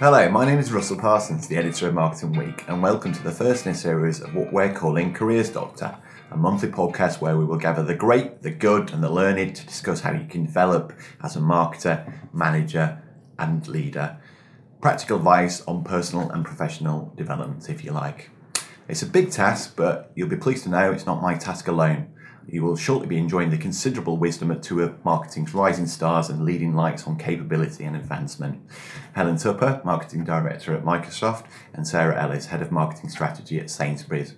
Hello, my name is Russell Parsons, the editor of Marketing Week, and welcome to the first in a series of what we're calling Careers Doctor, a monthly podcast where we will gather the great, the good, and the learned to discuss how you can develop as a marketer, manager, and leader. Practical advice on personal and professional development, if you like. It's a big task, but you'll be pleased to know it's not my task alone. You will shortly be enjoying the considerable wisdom of two of marketing's rising stars and leading lights on capability and advancement. Helen Tupper, Marketing Director at Microsoft, and Sarah Ellis, Head of Marketing Strategy at Sainsbury's.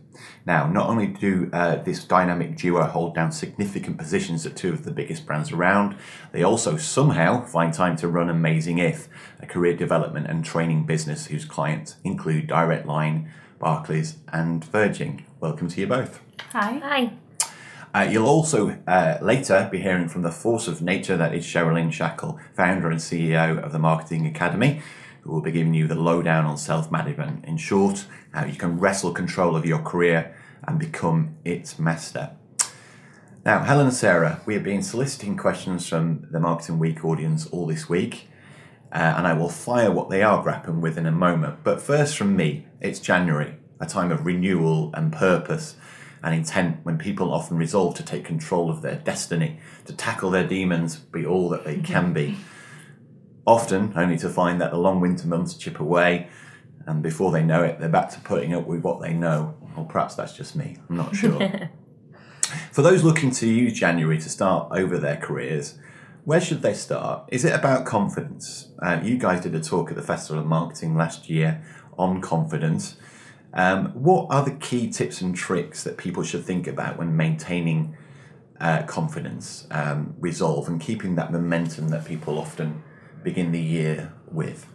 Now, not only do uh, this dynamic duo hold down significant positions at two of the biggest brands around, they also somehow find time to run Amazing If, a career development and training business whose clients include Direct Line, Barclays, and Virgin. Welcome to you both. Hi. Hi. Uh, you'll also uh, later be hearing from the force of nature that is Sherilyn Shackell, founder and CEO of the Marketing Academy, who will be giving you the lowdown on self management. In short, how you can wrestle control of your career and become its master. Now, Helen and Sarah, we have been soliciting questions from the Marketing Week audience all this week, uh, and I will fire what they are grappling with in a moment. But first, from me, it's January, a time of renewal and purpose and intent when people often resolve to take control of their destiny, to tackle their demons, be all that they can be. Often only to find that the long winter months chip away, and before they know it, they're back to putting up with what they know. Or perhaps that's just me, I'm not sure. For those looking to use January to start over their careers, where should they start? Is it about confidence? Uh, you guys did a talk at the Festival of Marketing last year on confidence. Um, what are the key tips and tricks that people should think about when maintaining uh, confidence, um, resolve, and keeping that momentum that people often begin the year with?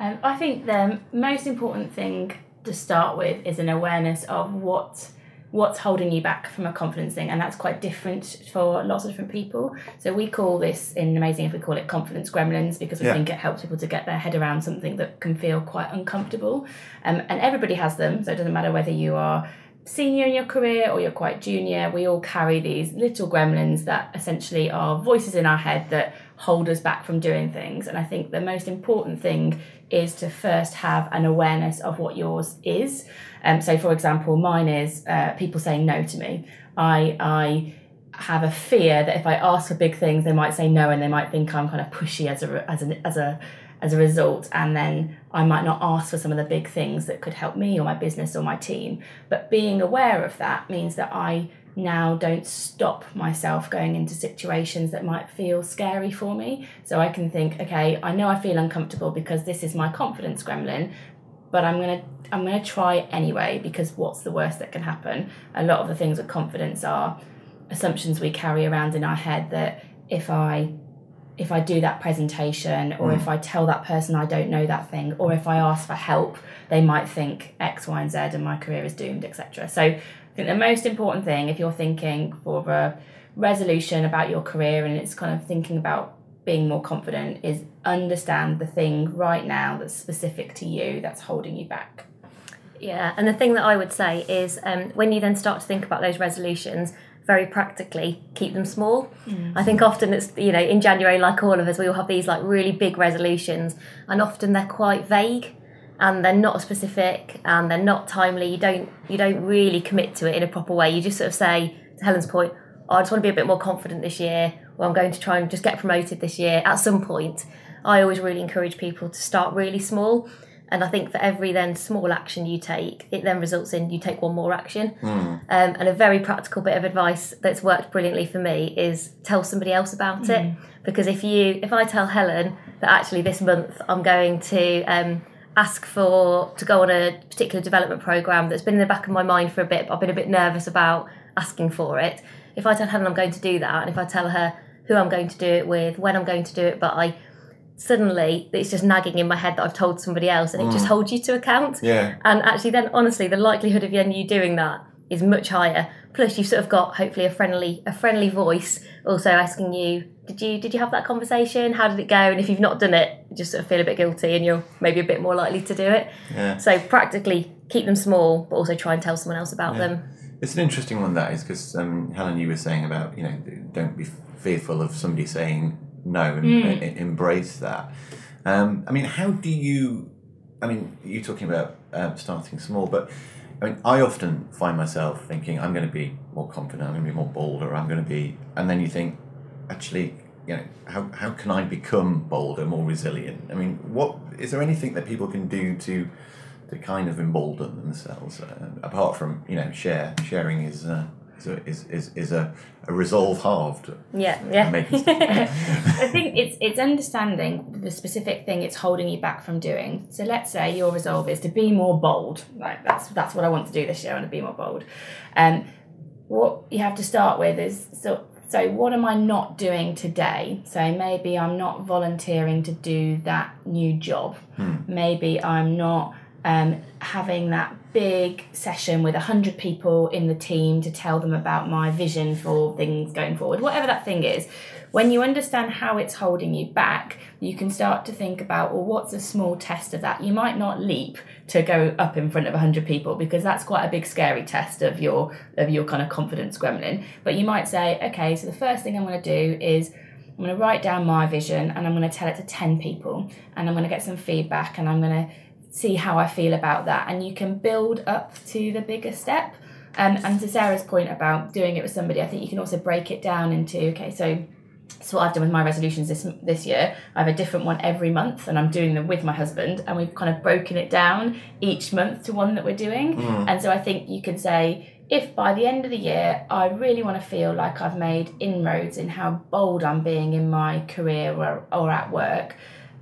Um, I think the most important thing to start with is an awareness of what what's holding you back from a confidence thing and that's quite different for lots of different people so we call this in amazing if we call it confidence gremlins because we Yeah. think it helps people to get their head around something that can feel quite uncomfortable um, and everybody has them so it doesn't matter whether you are senior in your career or you're quite junior we all carry these little gremlins that essentially are voices in our head that hold us back from doing things. And i think the most important thing is to first have an awareness of what yours is. Um, so for example mine is uh, people saying no to me. I i have a fear that if i ask for big things they might say no and they might think i'm kind of pushy as a as a as a as a result. And then i might not ask for some of the big things that could help me or my business or my team. But being aware of that means that i now don't stop myself going into situations that might feel scary for me. So i can think okay i know i feel uncomfortable because this is my confidence gremlin but i'm going to i'm to try anyway because what's the worst that can happen? A lot of the things with confidence are assumptions we carry around in our head that if i if I do that presentation or mm. if I tell that person I don't know that thing or if I ask for help, they might think X, Y, and Z and my career is doomed, etc. So I think the most important thing if you're thinking for a resolution about your career and it's kind of thinking about being more confident is understand the thing right now that's specific to you that's holding you back. Yeah, and the thing that I would say is um, when you then start to think about those resolutions, very practically keep them small. I think often it's you know in January, like all of us, we all have these like really big resolutions, and often they're quite vague, and they're not specific, and they're not timely. You don't you don't really commit to it in a proper way. You just sort of say to Helen's point, oh, I just want to be a bit more confident this year, or I'm going to try and just get promoted this year at some point. I always really encourage people to start really small. And I think for every then small action you take, it then results in you take one more action. Um, and a very practical bit of advice that's worked brilliantly for me is tell somebody else about it. Because if you, if I tell Helen that actually this month I'm going to um, ask for to go on a particular development program that's been in the back of my mind for a bit, but I've been a bit nervous about asking for it. If I tell Helen I'm going to do that, and if I tell her who I'm going to do it with, when I'm going to do it by, suddenly it's just nagging in my head that I've told somebody else, and it just mm. holds you to account. Yeah. And actually, then honestly, the likelihood of you doing that is much higher. Plus, you've sort of got hopefully a friendly a friendly voice also asking you, did you did you have that conversation? How did it go? And if you've not done it, you just sort of feel a bit guilty, and you're maybe a bit more likely to do it. Yeah. So practically keep them small, but also try and tell someone else about them. It's an interesting one that is because um, Helen, you were saying about you know don't be fearful of somebody saying no and, and embrace that. Um, I mean, how do you? I mean, you're talking about um, starting small, but I mean, I often find myself thinking I'm going to be more confident, I'm going to be more bolder, I'm going to be, and then you think, actually, you know, how how can I become bolder, more resilient? I mean, what is there anything that people can do to to kind of embolden themselves uh, apart from you know share sharing is. Uh, is a, is, is, is a, a resolve halved. Yeah, yeah. I think it's it's understanding the specific thing it's holding you back from doing. So let's say your resolve is to be more bold. Like that's that's what I want to do this year. I want to be more bold. And um, what you have to start with is so so what am I not doing today? So maybe I'm not volunteering to do that new job. Hmm. Maybe I'm not um, having that big session with 100 people in the team to tell them about my vision for things going forward, whatever that thing is. When you understand how it's holding you back, you can start to think about, well, what's a small test of that? You might not leap to go up in front of 100 people because that's quite a big scary test of your of your kind of confidence gremlin. But you might say, okay, so the first thing I'm going to do is I'm going to write down my vision and I'm going to tell it to 10 people and I'm going to get some feedback and I'm going to see how I feel about that. And you can build up to the bigger step. Um, and to Sarah's point about doing it with somebody, I think you can also break it down into okay, so so what I've done with my resolutions this this year, I have a different one every month, and I'm doing them with my husband, and we've kind of broken it down each month to one that we're doing. Mm. And so I think you can say if by the end of the year I really want to feel like I've made inroads in how bold I'm being in my career or, or at work,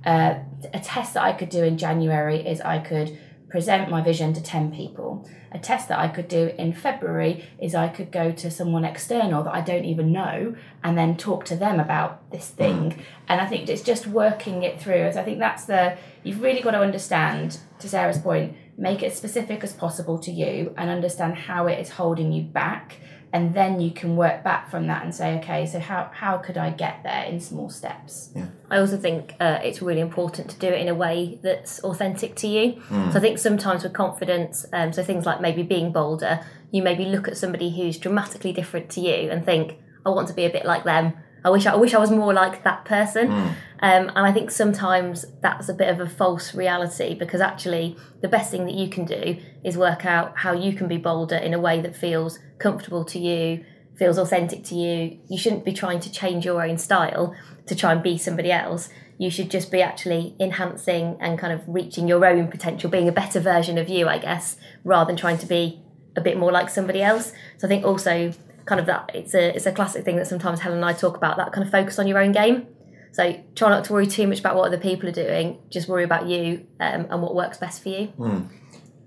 uh, a test that I could do in January is I could present my vision to 10 people. A test that I could do in February is I could go to someone external that I don't even know and then talk to them about this thing. And I think it's just working it through. So I think that's the, you've really got to understand, to Sarah's point, make it specific as possible to you and understand how it is holding you back and then you can work back from that and say okay so how, how could i get there in small steps yeah. i also think uh, it's really important to do it in a way that's authentic to you mm. so i think sometimes with confidence um, so things like maybe being bolder you maybe look at somebody who's dramatically different to you and think i want to be a bit like them I wish I, I wish I was more like that person. Mm. Um, and I think sometimes that's a bit of a false reality because actually the best thing that you can do is work out how you can be bolder in a way that feels comfortable to you, feels authentic to you. You shouldn't be trying to change your own style to try and be somebody else. You should just be actually enhancing and kind of reaching your own potential, being a better version of you, I guess, rather than trying to be a bit more like somebody else. So I think also kind of that it's a it's a classic thing that sometimes Helen and I talk about that kind of focus on your own game. So try not to worry too much about what other people are doing. Just worry about you um, and what works best for you. Mm.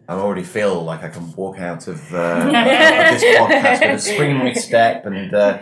I already feel like I can walk out of, uh, this podcast with a spring in my step, and uh,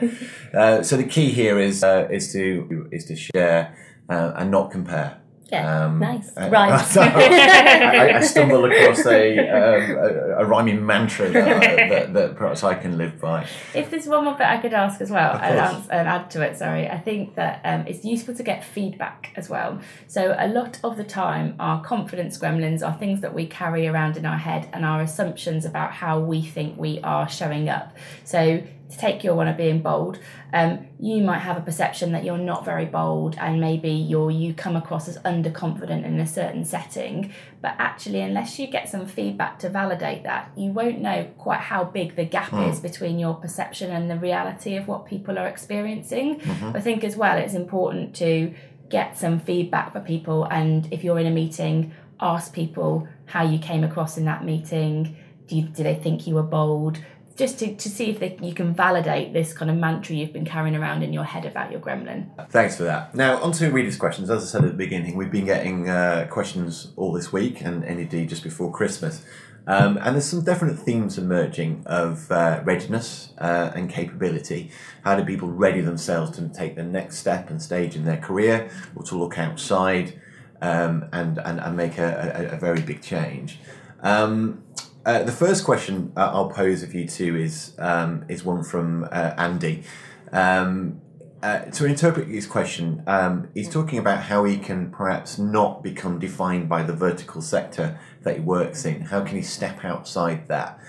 uh, so the key here is uh, is to is to share uh, and not compare. Yeah, um, nice. Uh, right. I, I, stumbled across a, um, a, a, rhyming mantra that, that, that, perhaps I can live by. If there's one more bit I could ask as well and, answer, and, add to it, sorry, I think that um, it's useful to get feedback as well. So, a lot of the time, our confidence gremlins are things that we carry around in our head and our assumptions about how we think we are showing up. So, to take your one of being bold, um, you might have a perception that you're not very bold and maybe you're you come across as underconfident in a certain setting. But actually, unless you get some feedback to validate that, you won't know quite how big the gap mm. is between your perception and the reality of what people are experiencing. Mm-hmm. I think as well, it's important to get some feedback for people, and if you're in a meeting, ask people how you came across in that meeting. Do, you, do they think you were bold? Just to, to see if they, you can validate this kind of mantra you've been carrying around in your head about your gremlin. Thanks for that. Now, on to readers' questions. As I said at the beginning, we've been getting uh, questions all this week and, and indeed just before Christmas. Um, and there's some definite themes emerging of uh, readiness uh, and capability. How do people ready themselves to take the next step and stage in their career or to look outside um, and, and, and make a, a, a very big change? Um, uh, the first question uh, I'll pose of you two is um, is one from uh, Andy. Um, uh, to interpret his question, um, he's talking about how he can perhaps not become defined by the vertical sector that he works in. How can he step outside that,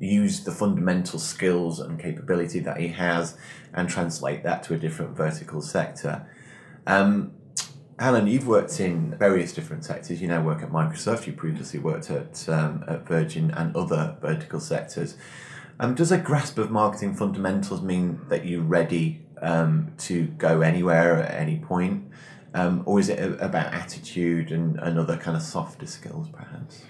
use the fundamental skills and capability that he has, and translate that to a different vertical sector? Um, Helen, you've worked in various different sectors. You now work at Microsoft. You previously worked at, um, at Virgin and other vertical sectors. Um, does a grasp of marketing fundamentals mean that you're ready um, to go anywhere at any point? Um, or is it a, about attitude and, and other kind of softer skills, perhaps?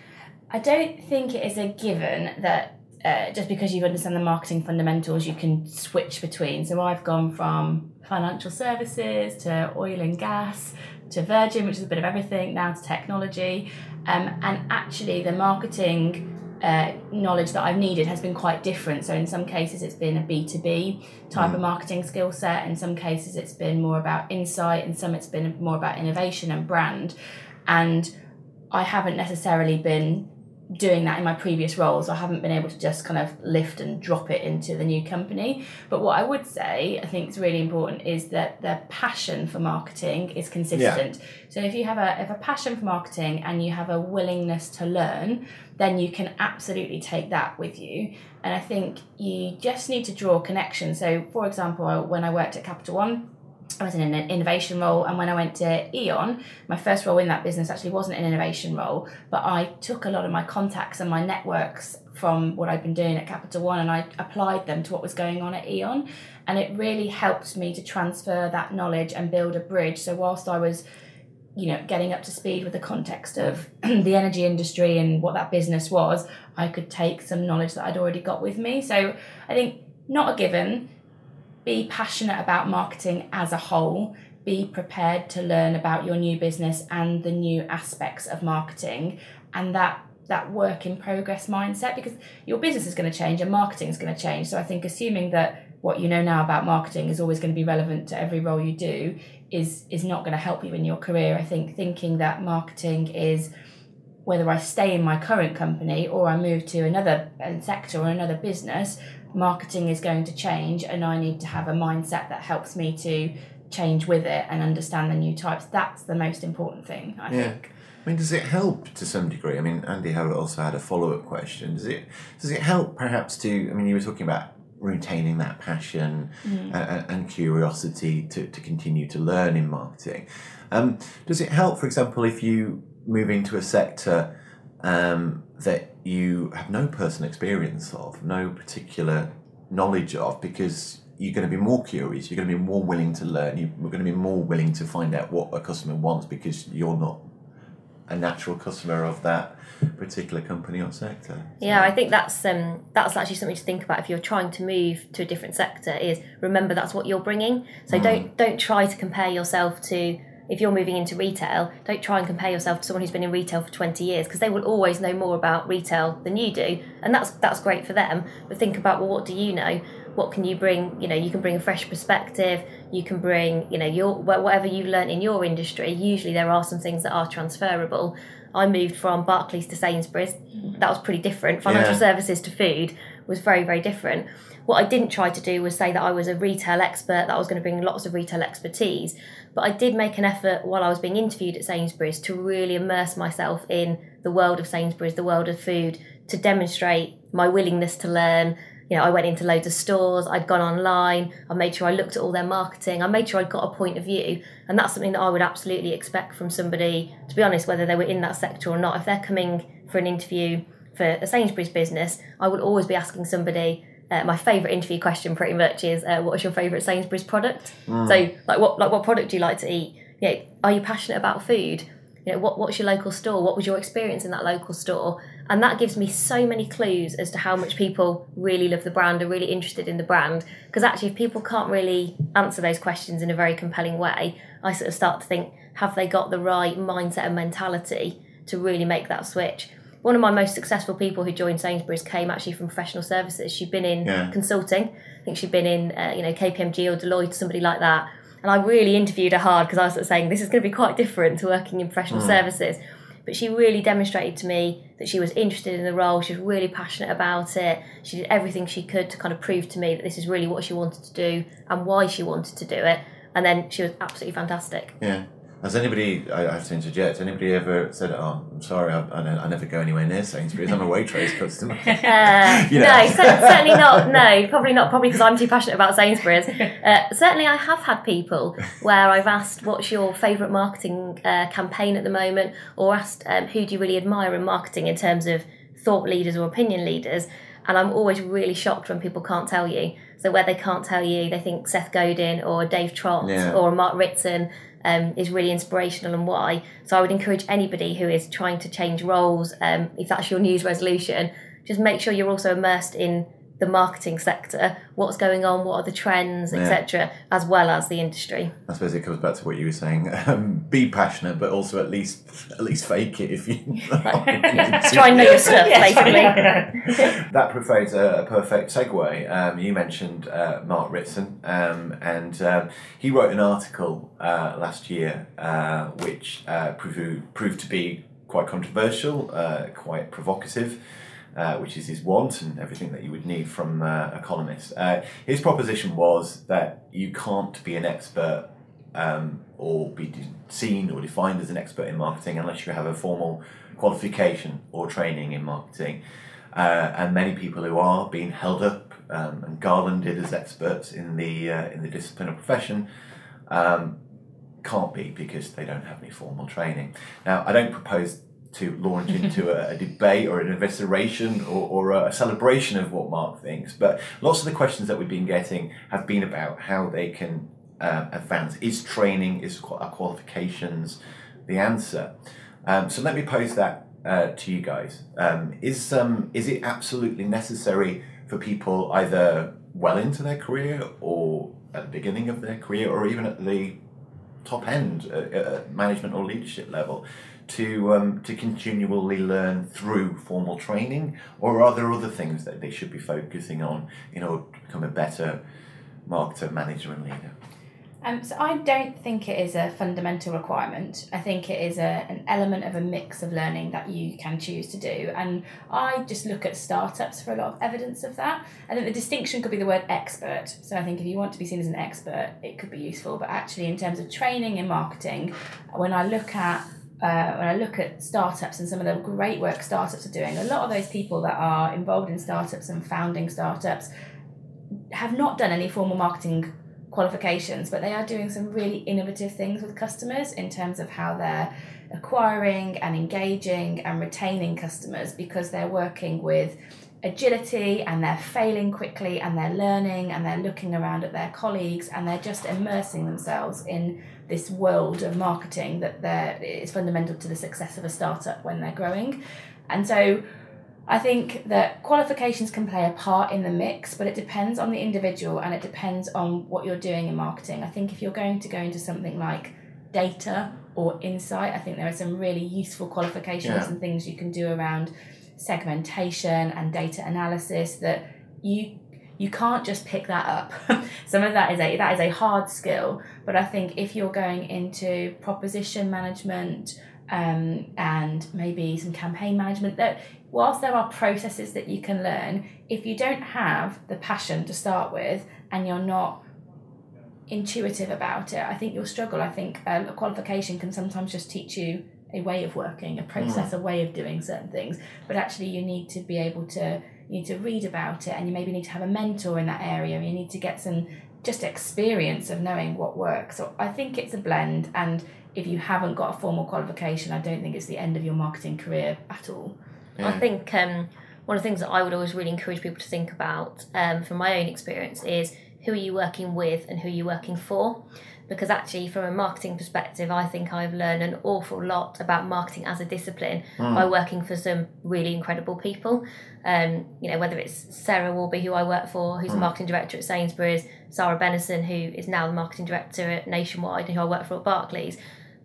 I don't think it is a given that uh, just because you understand the marketing fundamentals, you can switch between. So I've gone from financial services to oil and gas to Virgin, which is a bit of everything, now to technology. Um, and actually, the marketing uh, knowledge that I've needed has been quite different. So, in some cases, it's been a B2B type mm. of marketing skill set. In some cases, it's been more about insight. In some, it's been more about innovation and brand. And I haven't necessarily been doing that in my previous roles. I haven't been able to just kind of lift and drop it into the new company. But what I would say, I think is really important, is that the passion for marketing is consistent. Yeah. So if you have a if a passion for marketing and you have a willingness to learn, then you can absolutely take that with you. And I think you just need to draw a connection. So for example, when I worked at Capital One, I was in an innovation role, and when I went to Eon, my first role in that business actually wasn't an innovation role, but I took a lot of my contacts and my networks from what I'd been doing at Capital One and I applied them to what was going on at Eon. And it really helped me to transfer that knowledge and build a bridge. So, whilst I was you know, getting up to speed with the context of the energy industry and what that business was, I could take some knowledge that I'd already got with me. So I think not a given, be passionate about marketing as a whole. Be prepared to learn about your new business and the new aspects of marketing and that that work in progress mindset because your business is going to change and marketing is going to change. So i think assuming that what you know now about marketing is always going to be relevant to every role you do is is not going to help you in your career. I think thinking that marketing is whether i stay in my current company or i move to another uh, sector or another business marketing is going to change and I need to have a mindset that helps me to change with it and understand the new types. That's the most important thing, I yeah. think. I mean, does it help to some degree? I mean, Andy Howard also had a follow up question. Does it does it help perhaps to? I mean, you were talking about retaining that passion mm. and, and, curiosity to, to continue to learn in marketing. Um, does it help, for example, if you move to a sector um, that you have no personal experience of, no particular knowledge of, because you're going to be more curious, you're going to be more willing to learn, you're going to be more willing to find out what a customer wants because you're not a natural customer of that particular company or sector. So. Yeah, I think that's um, that's actually something to think about if you're trying to move to a different sector. Is remember that's what you're bringing. So mm. don't don't try to compare yourself to if you're moving into retail, don't try and compare yourself to someone who's been in retail for 20 years because they will always know more about retail than you do. And that's that's great for them. But think about well what do you know? What can you bring? You know, you can bring a fresh perspective. You can bring, you know, your whatever you've learned in your industry. Usually there are some things that are transferable. I moved from Barclays to Sainsbury's. Mm-hmm. That was pretty different. Financial yeah. services to food was very very different. What I didn't try to do was say that I was a retail expert, that I was going to bring lots of retail expertise. But I did make an effort while I was being interviewed at Sainsbury's to really immerse myself in the world of Sainsbury's, the world of food, to demonstrate my willingness to learn. You know, I went into loads of stores, I'd gone online, I made sure I looked at all their marketing, I made sure I'd got a point of view. And that's something that I would absolutely expect from somebody, to be honest, whether they were in that sector or not. If they're coming for an interview for a Sainsbury's business, I would always be asking somebody, uh, my favourite interview question pretty much is uh, what is your favourite Sainsbury's product? Mm. So like what like what product do you like to eat? You know, are you passionate about food? You know, what, what's your local store? What was your experience in that local store? And that gives me so many clues as to how much people really love the brand, are really interested in the brand. Because actually, if people can't really answer those questions in a very compelling way, I sort of start to think, have they got the right mindset and mentality to really make that switch? One of my most successful people who joined Sainsbury's came actually from professional services. She'd been in yeah. consulting. I think she'd been in, uh, you know, KPMG or Deloitte, somebody like that. And I really interviewed her hard because I was sort of saying this is going to be quite different to working in professional mm. services. But she really demonstrated to me that she was interested in the role. She was really passionate about it. She did everything she could to kind of prove to me that this is really what she wanted to do and why she wanted to do it. And then she was absolutely fantastic. Yeah. Has anybody, I have to interject, anybody ever said, oh, I'm sorry, I, I, I never go anywhere near Sainsbury's, I'm a Waitrose customer? Uh, You know. No, certainly not. No, probably not. Probably because I'm too passionate about Sainsbury's. Uh, certainly, I have had people where I've asked, "What's your favourite marketing uh, campaign at the moment?" or asked, um, "Who do you really admire in marketing in terms of thought leaders or opinion leaders?" And I'm always really shocked when people can't tell you. So where they can't tell you, they think Seth Godin or Dave Trott Yeah. or Mark Ritson um, is really inspirational and why. So I would encourage anybody who is trying to change roles, um, if that's your news resolution, just make sure you're also immersed in the marketing sector, what's going on, what are the trends, Yeah. etc., as well as the industry. I suppose it comes back to what you were saying. Um, be passionate, but also at least at least fake it if you. Try and know your stuff, basically. that provides a, a perfect segue. Um, you mentioned uh, Mark Ritson, um, and um, he wrote an article uh, last year uh, which uh, proved, proved to be quite controversial, uh, quite provocative. Uh, which is his want and everything that you would need from uh, a columnist. Uh, his proposition was that you can't be an expert um, or be de- seen or defined as an expert in marketing unless you have a formal qualification or training in marketing. Uh, and many people who are being held up um, and garlanded as experts in the uh, in the discipline or profession um, can't be because they don't have any formal training. Now, I don't propose to launch into a, a debate or an evisceration or, or a celebration of what Mark thinks, but lots of the questions that we've been getting have been about how they can uh, advance. Is training, is qua- qualifications the answer? Um, so let me pose that uh, to you guys. Um, is um, is it absolutely necessary for people either well into their career or at the beginning of their career or even at the top end uh, at management or leadership level to um, to continually learn through formal training or are there other things that they should be focusing on in order to become a better marketer manager and leader Um, so I don't think it is a fundamental requirement. I think it is a, an element of a mix of learning that you can choose to do. And I just look at startups for a lot of evidence of that. I think the distinction could be the word expert. So I think if you want to be seen as an expert, it could be useful. But actually, in terms of training in marketing, when I look at uh, when I look at startups and some of the great work startups are doing, a lot of those people that are involved in startups and founding startups have not done any formal marketing qualifications, but they are doing some really innovative things with customers in terms of how they're acquiring and engaging and retaining customers because they're working with agility and they're failing quickly and they're learning and they're looking around at their colleagues and they're just immersing themselves in this world of marketing that they're, is fundamental to the success of a startup when they're growing. And so I think that qualifications can play a part in the mix, but it depends on the individual and it depends on what you're doing in marketing. I think if you're going to go into something like data or insight, I think there are some really useful qualifications Yeah. and things you can do around segmentation and data analysis that you you can't just pick that up. some of that is a that is a hard skill, but I think if you're going into proposition management um, and maybe some campaign management, that whilst there are processes that you can learn, if you don't have the passion to start with and you're not intuitive about it, I think you'll struggle. I think um, a qualification can sometimes just teach you a way of working, a process, a way of doing certain things, but actually you need to be able to you need to read about it and you maybe need to have a mentor in that area you need to get some just experience of knowing what works. So i think it's a blend and if you haven't got a formal qualification i don't think it's the end of your marketing career at all. I think um, one of the things that I would always really encourage people to think about um, from my own experience is who are you working with and who are you working for? Because actually, from a marketing perspective, I think I've learned an awful lot about marketing as a discipline by working for some really incredible people. Um, you know, whether it's Sarah Warby, who I work for, who's the marketing director at Sainsbury's, Sarah Bennison, who is now the marketing director at Nationwide, and who I work for at Barclays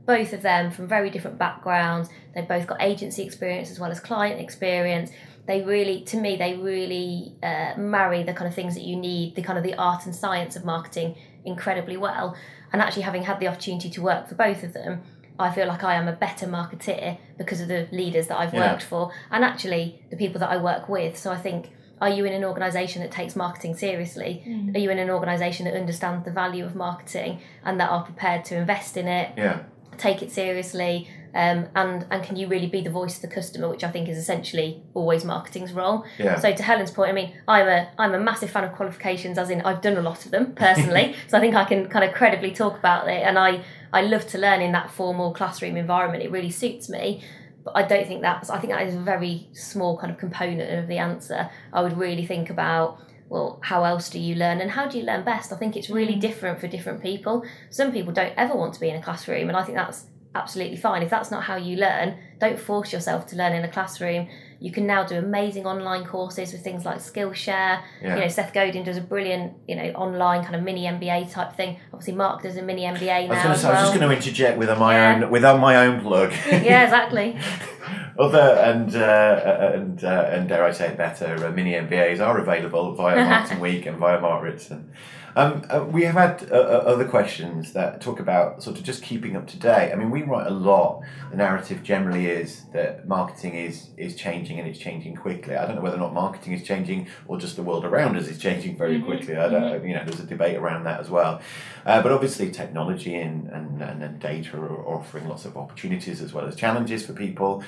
both of them from very different backgrounds. They've both got agency experience as well as client experience. They really, to me, they really uh, marry the kind of things that you need, the kind of the art and science of marketing incredibly well. And actually, having had the opportunity to work for both of them, I feel like I am a better marketeer because of the leaders that I've Yeah. worked for and actually the people that I work with. So I think. Are you in an organisation that takes marketing seriously? Are you in an organisation that understands the value of marketing and that are prepared to invest in it, yeah take it seriously, um, and and can you really be the voice of the customer, which I think is essentially always marketing's role. Yeah. So to Helen's point, I mean, I'm a I'm a massive fan of qualifications, as in I've done a lot of them personally, so I think I can kind of credibly talk about it, and I I love to learn in that formal classroom environment. It really suits me. But I don't think that's. I think that is a very small kind of component of the answer. I would really think about well, how else do you learn and how do you learn best? I think it's really different for different people. Some people don't ever want to be in a classroom, and I think that's absolutely fine. If that's not how you learn, don't force yourself to learn in a classroom. You can now do amazing online courses with things like Skillshare. Yeah. You know, Seth Godin does a brilliant, you know, online kind of mini MBA type thing. Obviously, Mark does a mini MBA I was now going to as say, I was just going to interject with my Yeah. own, without my own plug. yeah, exactly. Other and uh, and uh, and dare I say it better, uh, mini MBAs are available via Marketing Week and via Mark Ritson. Um, uh, we have had uh, uh, other questions that talk about sort of just keeping up to date. I mean, we write a lot. The narrative generally is that marketing is is changing and it's changing quickly. I don't know whether or not marketing is changing or just the world around us is changing very quickly. I don't, you know, there's a debate around that as well. Uh, but obviously, technology and, and, and data are offering lots of opportunities as well as challenges for people.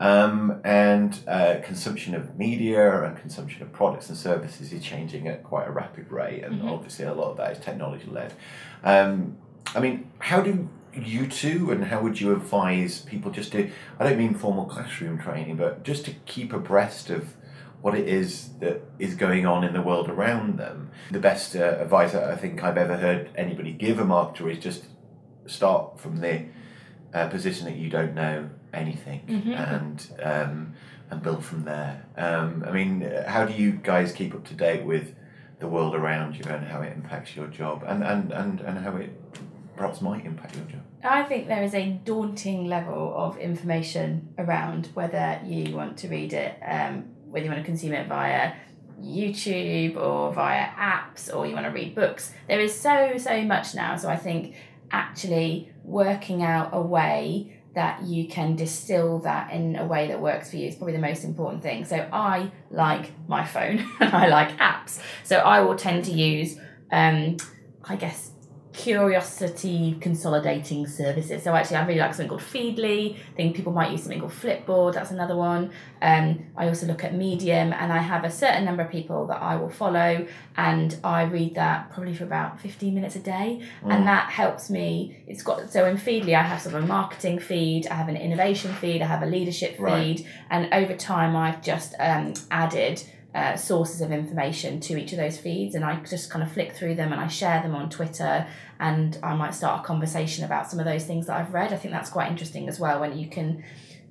Um, and uh, consumption of media and consumption of products and services is changing at quite a rapid rate, and obviously a lot of that is technology led. Um, I mean, how do you two and how would you advise people just to? I don't mean formal classroom training, but just to keep abreast of what it is that is going on in the world around them. The best uh, advice I think I've ever heard anybody give a marketer is just start from the uh, position that you don't know anything and um, and build from there. Um, I mean, how do you guys keep up to date with the world around you and how it impacts your job and, and, and, and how it perhaps might impact your job? I think there is a daunting level of information around whether you want to read it, um, whether you want to consume it via YouTube or via apps or you want to read books. There is so, so much now. So I think actually working out a way that you can distill that in a way that works for you is probably the most important thing. So I like my phone and I like apps. So I will tend to use, um, I guess, curiosity consolidating services. So actually, I really like something called Feedly. I think people might use something called Flipboard. That's another one. Um, I also look at Medium, and I have a certain number of people that I will follow, and I read that probably for about fifteen minutes a day, and that helps me. It's got so in Feedly, I have sort of a marketing feed, I have an innovation feed, I have a leadership feed, Right. and over time, I've just um, added uh, sources of information to each of those feeds and I just kind of flick through them and I share them on Twitter and I might start a conversation about some of those things that I've read. I think that's quite interesting as well when you can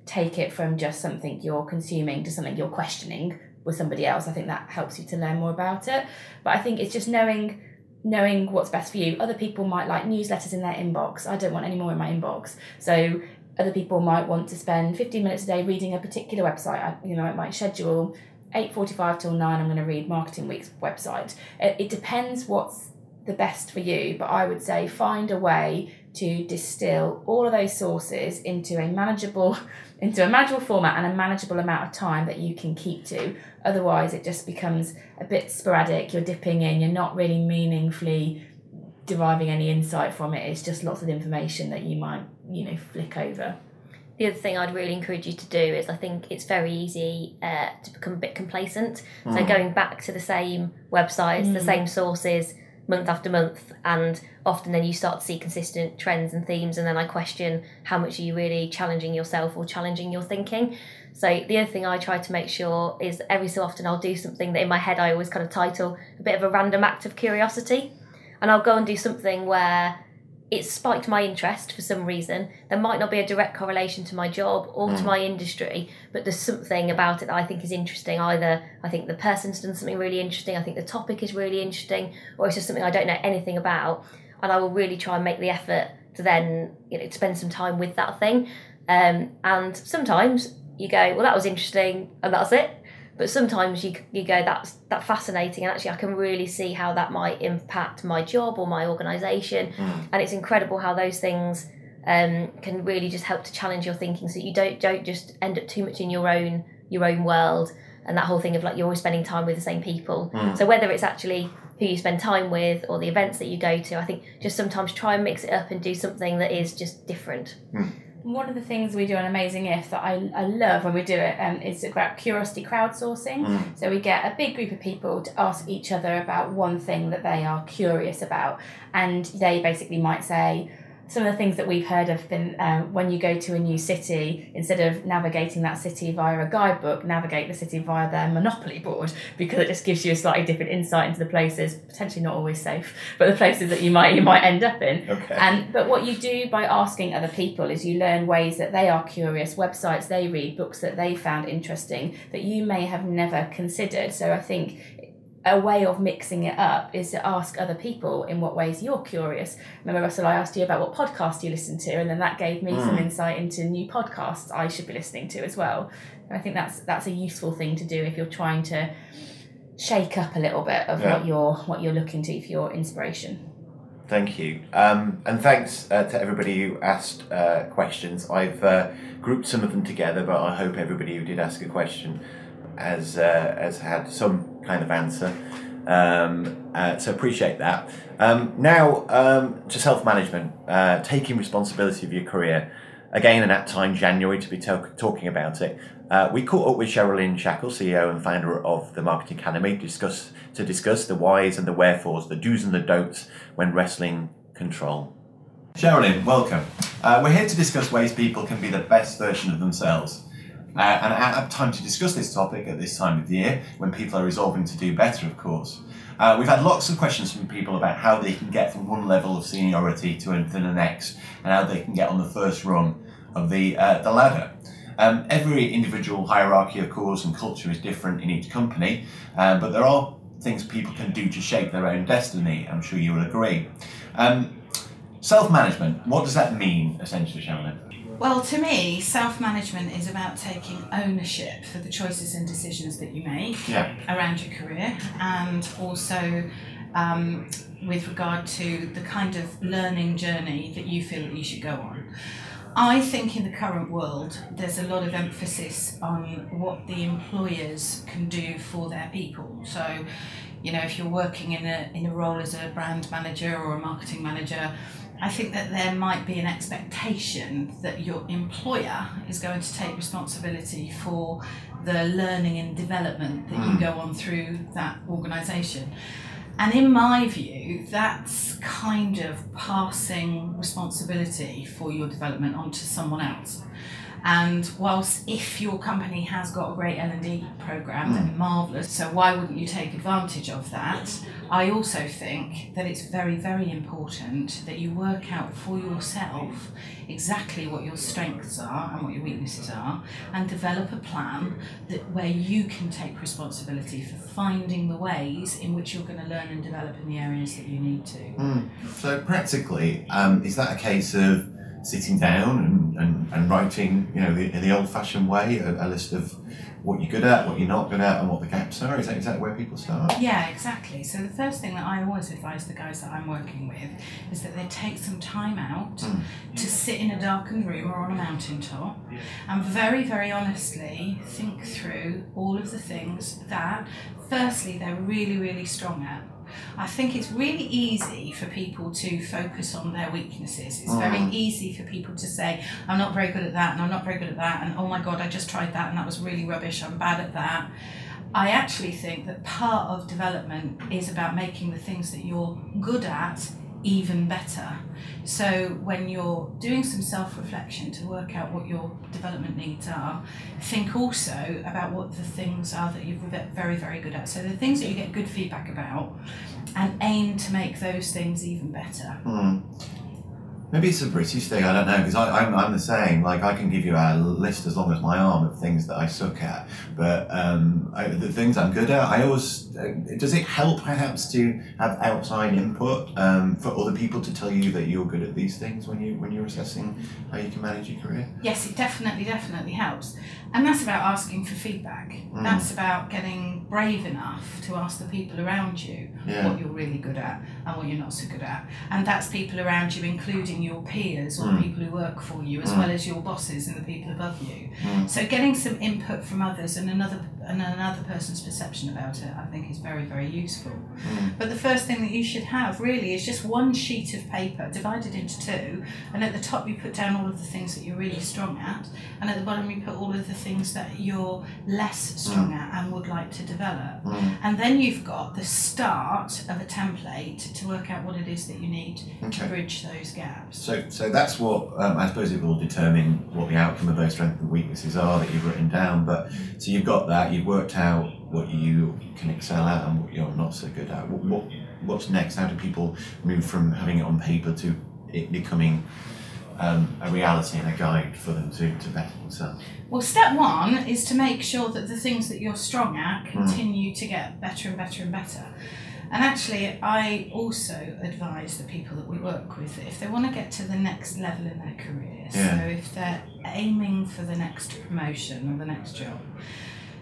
take it from just something you're consuming to something you're questioning with somebody else. I think that helps you to learn more about it. But I think it's just knowing knowing what's best for you. Other people might like newsletters in their inbox. I don't want any more in my inbox. So other people might want to spend 15 minutes a day reading a particular website. I, you know, it might schedule 8.45 till 9 i'm going to read marketing week's website. It, it depends what's the best for you but i would say find a way to distill all of those sources into a manageable into a manageable format and a manageable amount of time that you can keep to. Otherwise it just becomes a bit sporadic you're dipping in you're not really meaningfully deriving any insight from it. It's just lots of information that you might you know flick over the other thing I'd really encourage you to do is I think it's very easy uh, to become a bit complacent. So going back to the same websites, the same sources month after month, and often then you start to see consistent trends and themes, and then I question how much are you really challenging yourself or challenging your thinking. So the other thing I try to make sure is every so often I'll do something that in my head I always kind of title a bit of a random act of curiosity, and I'll go and do something where it's spiked my interest for some reason. There might not be a direct correlation to my job or to my industry, but there's something about it that I think is interesting. Either I think the person's done something really interesting, I think the topic is really interesting, or it's just something I don't know anything about, and I will really try and make the effort to then you know spend some time with that thing. Um, and sometimes you go, well, that was interesting, and that's it. But sometimes you you go, that's that fascinating, and actually I can really see how that might impact my job or my organisation, and it's incredible how those things um, can really just help to challenge your thinking, so you don't don't just end up too much in your own your own world. and that whole thing of like you're always spending time with the same people. Mm. So whether it's actually who you spend time with or the events that you go to, I think just sometimes try and mix it up and do something that is just different. One of the things we do on Amazing If that I, I love when we do it um, is about curiosity crowdsourcing. Mm. So we get a big group of people to ask each other about one thing that they are curious about, and they basically might say, some of the things that we've heard have been um, when you go to a new city, instead of navigating that city via a guidebook, navigate the city via their Monopoly board because it just gives you a slightly different insight into the places, potentially not always safe, but the places that you might you might end up in. Okay. And but what you do by asking other people is you learn ways that they are curious, websites they read, books that they found interesting that you may have never considered. So I think a way of mixing it up is to ask other people in what ways you're curious. Remember, Russell, I asked you about what podcast you listen to, and then that gave me some insight into new podcasts I should be listening to as well. And I think that's that's a useful thing to do if you're trying to shake up a little bit of Yeah. what you're what you're looking to for your inspiration. Thank you. Um, and thanks uh, to everybody who asked uh, questions. I've uh, grouped some of them together, but I hope everybody who did ask a question has, uh, has had some kind of answer. Um, uh, so appreciate that. Um, now, um, to self management, uh, taking responsibility of your career. Again, in that time, January, to be talk talking about it. Uh, we caught up with Sherilyn Shackell, CEO and founder of the Marketing Academy, discuss, to discuss the whys and the wherefores, the do's and the don'ts when wrestling control. Sherilyn, welcome. Uh, we're here to discuss ways people can be the best version of themselves. Uh, and at a time to discuss this topic at this time of the year, when people are resolving to do better, of course. Uh, we've had lots of questions from people about how they can get from one level of seniority to, the next, and how they can get on the first rung of the, uh, the ladder. Um, every individual hierarchy, of course, and culture is different in each company, um, but there are things people can do to shape their own destiny. I'm sure you will agree. Um, Self management, what does that mean, essentially, Shannon? Well, to me, self management is about taking ownership for the choices and decisions that you make Yeah. around your career and also um, with regard to the kind of learning journey that you feel that you should go on. I think in the current world, there's a lot of emphasis on what the employers can do for their people. So, you know, if you're working in a, in a role as a brand manager or a marketing manager, I think that there might be an expectation that your employer is going to take responsibility for the learning and development that you hmm. go on through that organisation. And in my view, that's kind of passing responsibility for your development onto someone else. And whilst if your company has got a great L and D program, then marvelous. So why wouldn't you take advantage of that? I also think that it's very, very important that you work out for yourself exactly what your strengths are and what your weaknesses are, and develop a plan that where you can take responsibility for finding the ways in which you're going to learn and develop in the areas that you need to. So, practically, um, is that a case of sitting down and, and, and writing, you know, the, in the old fashioned way, a, a list of what you're good at, what you're not good at, and what the gaps are? Is that, is that where people start? Yeah, exactly. So the first thing that I always advise the guys that I'm working with is that they take some time out hmm. to sit in a darkened room or on a mountaintop and very, very honestly think through all of the things that, firstly, they're really, really strong at. I think it's really easy for people to focus on their weaknesses. It's very mm. easy for people to say, I'm not very good at that, and I'm not very good at that, and oh my god, I just tried that, and that was really rubbish, I'm bad at that. I actually think that part of development is about making the things that you're good at even better. So when you're doing some self reflection to work out what your development needs are, think also about what the things are that you're very, very good at. So the things that you get good feedback about, and aim to make those things even better. Hmm. Maybe it's a British thing, I don't know, because I'm, I'm the same. Like, I can give you a list as long as my arm of things that I suck at, but um, I, the things I'm good at, I always. Uh, does it help perhaps to have outside input um, for other people to tell you that you're good at these things when, you, when you're assessing how you can manage your career? Yes, it definitely, definitely helps. And that's about asking for feedback. Mm. That's about getting brave enough to ask the people around you Yeah. what you're really good at and what you're not so good at. And that's people around you, including your peers or mm. people who work for you, as mm. well as your bosses and the people above you. So getting some input from others and another and another person's perception about it, I think is very, very useful. Mm. But the first thing that you should have really is just one sheet of paper divided into two, and at the top you put down all of the things that you're really strong at, and at the bottom you put all of the things that you're less strong at and would like to develop. Mm. And then you've got the start of a template to work out what it is that you need to bridge those gaps. So, so that's what um, I suppose it will determine what the outcome of those strengths and weaknesses are that you've written down. But so you've got that, you've worked out what you can excel at and what you're not so good at. What, what what's next? How do people move from having it on paper to it becoming um, a reality and a guide for them to, to better themselves? Well, step one is to make sure that the things that you're strong at continue to get better and better and better. And actually, I also advise the people that we work with that if they want to get to the next level in their career, Yeah. so if they're aiming for the next promotion or the next job,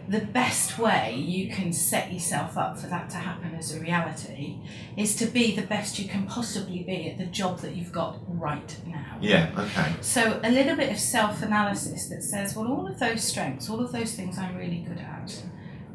the best way you can set yourself up for that to happen as a reality is to be the best you can possibly be at the job that you've got right now. Yeah. Okay. So a little bit of self-analysis that says, well, all of those strengths, all of those things I'm really good at,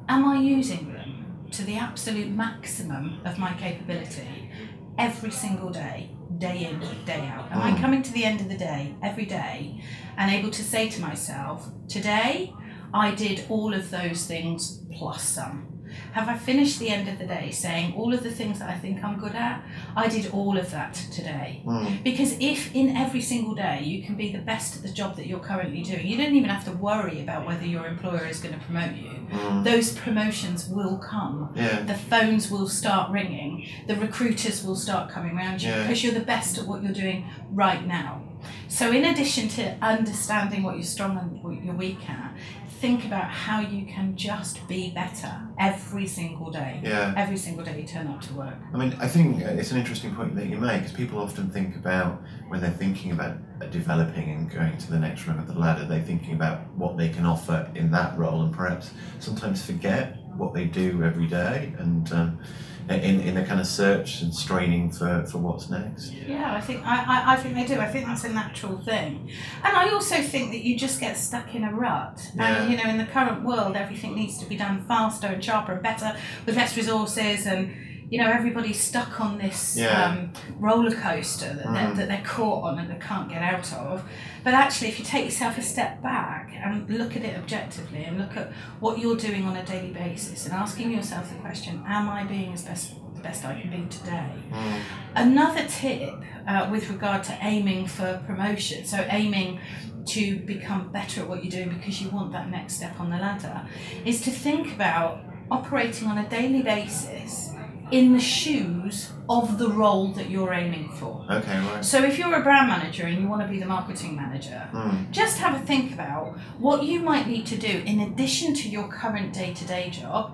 am I using them to the absolute maximum of my capability every single day, day in, day out? Am I Mm. coming to the end of the day, every day, and able to say to myself, today I did all of those things plus some? Have I finished the end of the day saying all of the things that I think I'm good at? I did all of that today. Mm. Because if in every single day you can be the best at the job that you're currently doing, you don't even have to worry about whether your employer is going to promote you. Mm. Those promotions will come. Yeah. The phones will start ringing. The recruiters will start coming around you Yeah. because you're the best at what you're doing right now. So, in addition to understanding what you're strong and what you're weak at, think about how you can just be better every single day. Yeah. Every single day you turn up to work. I mean, I think uh, it's an interesting point that you make because people often think about when they're thinking about uh, developing and going to the next rung of the ladder, they're thinking about what they can offer in that role and perhaps sometimes forget what they do every day and um, in, in a kind of search and straining for, for what's next. Yeah, I think I, I, I think they do. I think that's a natural thing, and I also think that you just get stuck in a rut. Yeah. And you know, in the current world, everything needs to be done faster and sharper and better with less resources, and you know, everybody's stuck on this Yeah. um, roller coaster that, they're, Mm. that they're caught on and they can't get out of. But actually, if you take yourself a step back and look at it objectively and look at what you're doing on a daily basis and asking yourself the question, "Am I being as best the best I can be today?" Mm. Another tip uh, with regard to aiming for promotion, so aiming to become better at what you're doing because you want that next step on the ladder, is to think about operating on a daily basis in the shoes of the role that you're aiming for. Okay, right. So if you're a brand manager and you want to be the marketing manager, Mm. just have a think about what you might need to do in addition to your current day to day job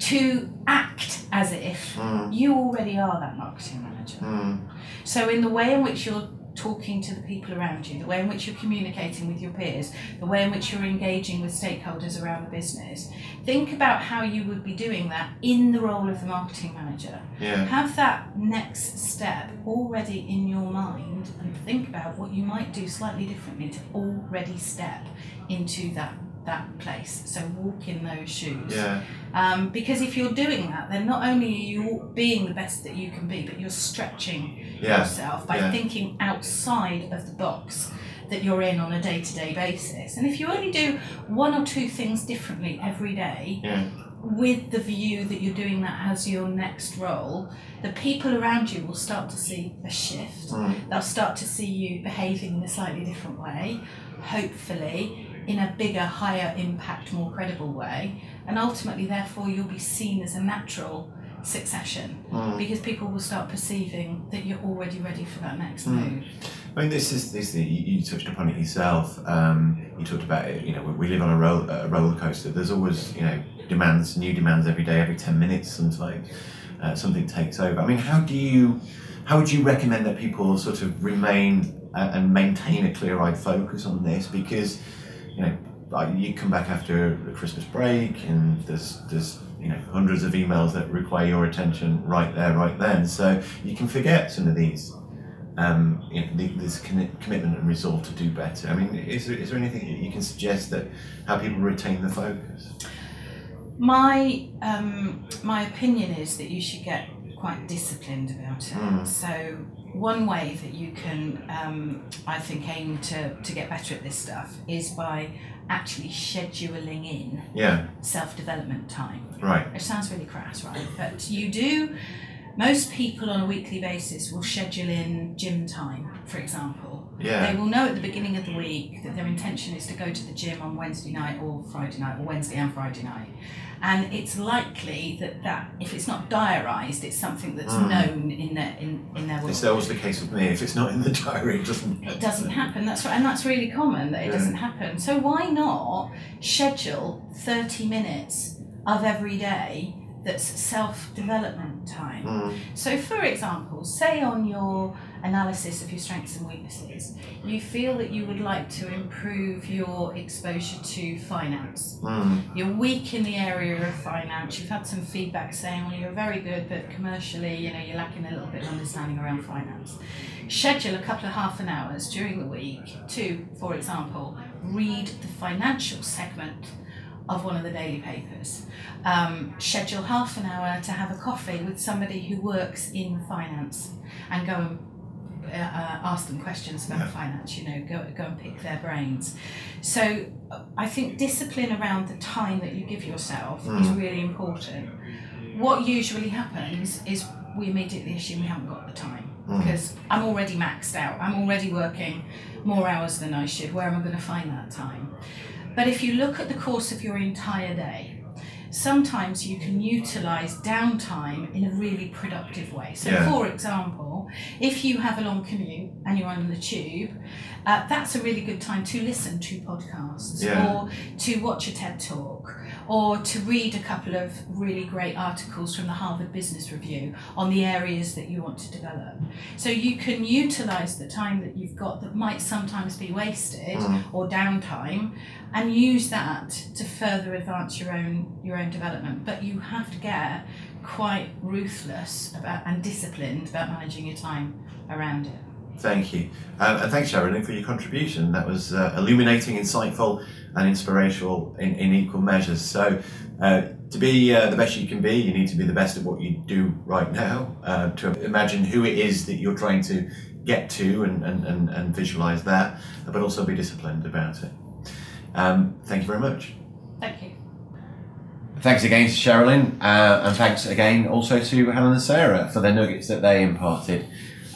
to act as if Mm. you already are that marketing manager. Mm. So, in the way in which you're talking to the people around you, the way in which you're communicating with your peers, the way in which you're engaging with stakeholders around the business, think about how you would be doing that in the role of the marketing manager. Yeah. Have that next step already in your mind and think about what you might do slightly differently to already step into that that place. So walk in those shoes. Yeah. Um, because if you're doing that, then not only are you being the best that you can be, but you're stretching Yeah. yourself by Yeah. thinking outside of the box that you're in on a day to day basis. And if you only do one or two things differently every day, Yeah. with the view that you're doing that as your next role, the people around you will start to see a shift. Mm. They'll start to see you behaving in a slightly different way, hopefully in a bigger, higher impact, more credible way, and ultimately, therefore, you'll be seen as a natural succession Mm. because people will start perceiving that you're already ready for that next Mm. move. I mean, this is this. You, you touched upon it yourself. Um, you talked about it. You know, we live on a, roll, a roller coaster. There's always you know demands, new demands every day, every ten minutes. Sometimes uh, something takes over. I mean, how do you how would you recommend that people sort of remain uh, and maintain a clear-eyed focus on this? Because you know, you come back after the Christmas break, and there's there's you know hundreds of emails that require your attention right there, right then. So you can forget some of these um, you know, th- this commi- commitment and resolve to do better. I mean, is there, is there anything you can suggest that how people retain the focus? My um, my opinion is that you should get quite disciplined about it. Mm. So one way that you can, um, I think, aim to, to get better at this stuff is by actually scheduling in Yeah, self development time. right. It sounds really crass, right? But you do. Most people on a weekly basis will schedule in gym time, for example. Yeah. They will know at the beginning of the week that their intention is to go to the gym on Wednesday night or Friday night, or Wednesday and Friday night. And it's likely that, that if it's not diarised, it's something that's Mm. known in their in, in their world. it's always the case with me. If it's not in the diary, it doesn't. It doesn't happen. That's right, and that's really common that it Yeah. doesn't happen. So why not schedule thirty minutes of every day that's self development time? Mm. So, for example, say on your analysis of your strengths and weaknesses, you feel that you would like to improve your exposure to finance. Mm. You're weak in the area of finance. You've had some feedback saying, well, you're very good, but commercially, you know, you're lacking a little bit of understanding around finance. Schedule a couple of half an hours during the week to, for example, read the financial segment of one of the daily papers. Um, schedule half an hour to have a coffee with somebody who works in finance and go and uh, uh, ask them questions about Yeah. finance. You know, go go and pick their brains. So uh, I think discipline around the time that you give yourself is Mm. really important. What usually happens is we immediately assume we haven't got the time Mm. because I'm already maxed out. I'm already working more hours than I should. Where am I going to find that time? But if you look at the course of your entire day, sometimes you can utilize downtime in a really productive way. So, Yeah. for example, if you have a long commute and you're on the tube, uh, that's a really good time to listen to podcasts Yeah. or to watch a TED talk or to read a couple of really great articles from the Harvard Business Review on the areas that you want to develop. So you can utilize the time that you've got that might sometimes be wasted Mm. or downtime and use that to further advance your own your own development. But you have to get quite ruthless about and disciplined about managing your time around it. Thank you. Um, and thanks, Sherilyn, for your contribution. That was uh, illuminating, insightful, and inspirational in, in equal measures. So, uh, to be uh, the best you can be, you need to be the best at what you do right now. Uh, to imagine who it is that you're trying to get to and, and, and, and visualize that, but also be disciplined about it. Um, thank you very much. Thank you. Thanks again to Sherilyn, uh, and thanks again also to Helen and Sarah for the nuggets that they imparted.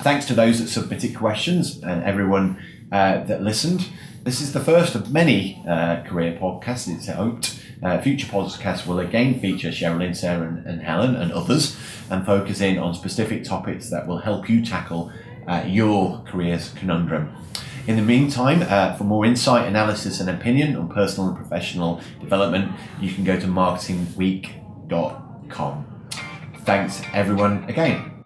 Thanks to those that submitted questions and everyone uh, that listened. This is the first of many uh, career podcasts, it's hoped. Uh, future podcasts will again feature Sherilyn, Sarah, and, and Helen, and others, and focus in on specific topics that will help you tackle uh, your career's conundrum. In the meantime, uh, for more insight, analysis, and opinion on personal and professional development, you can go to marketingweek.com. Thanks, everyone, again.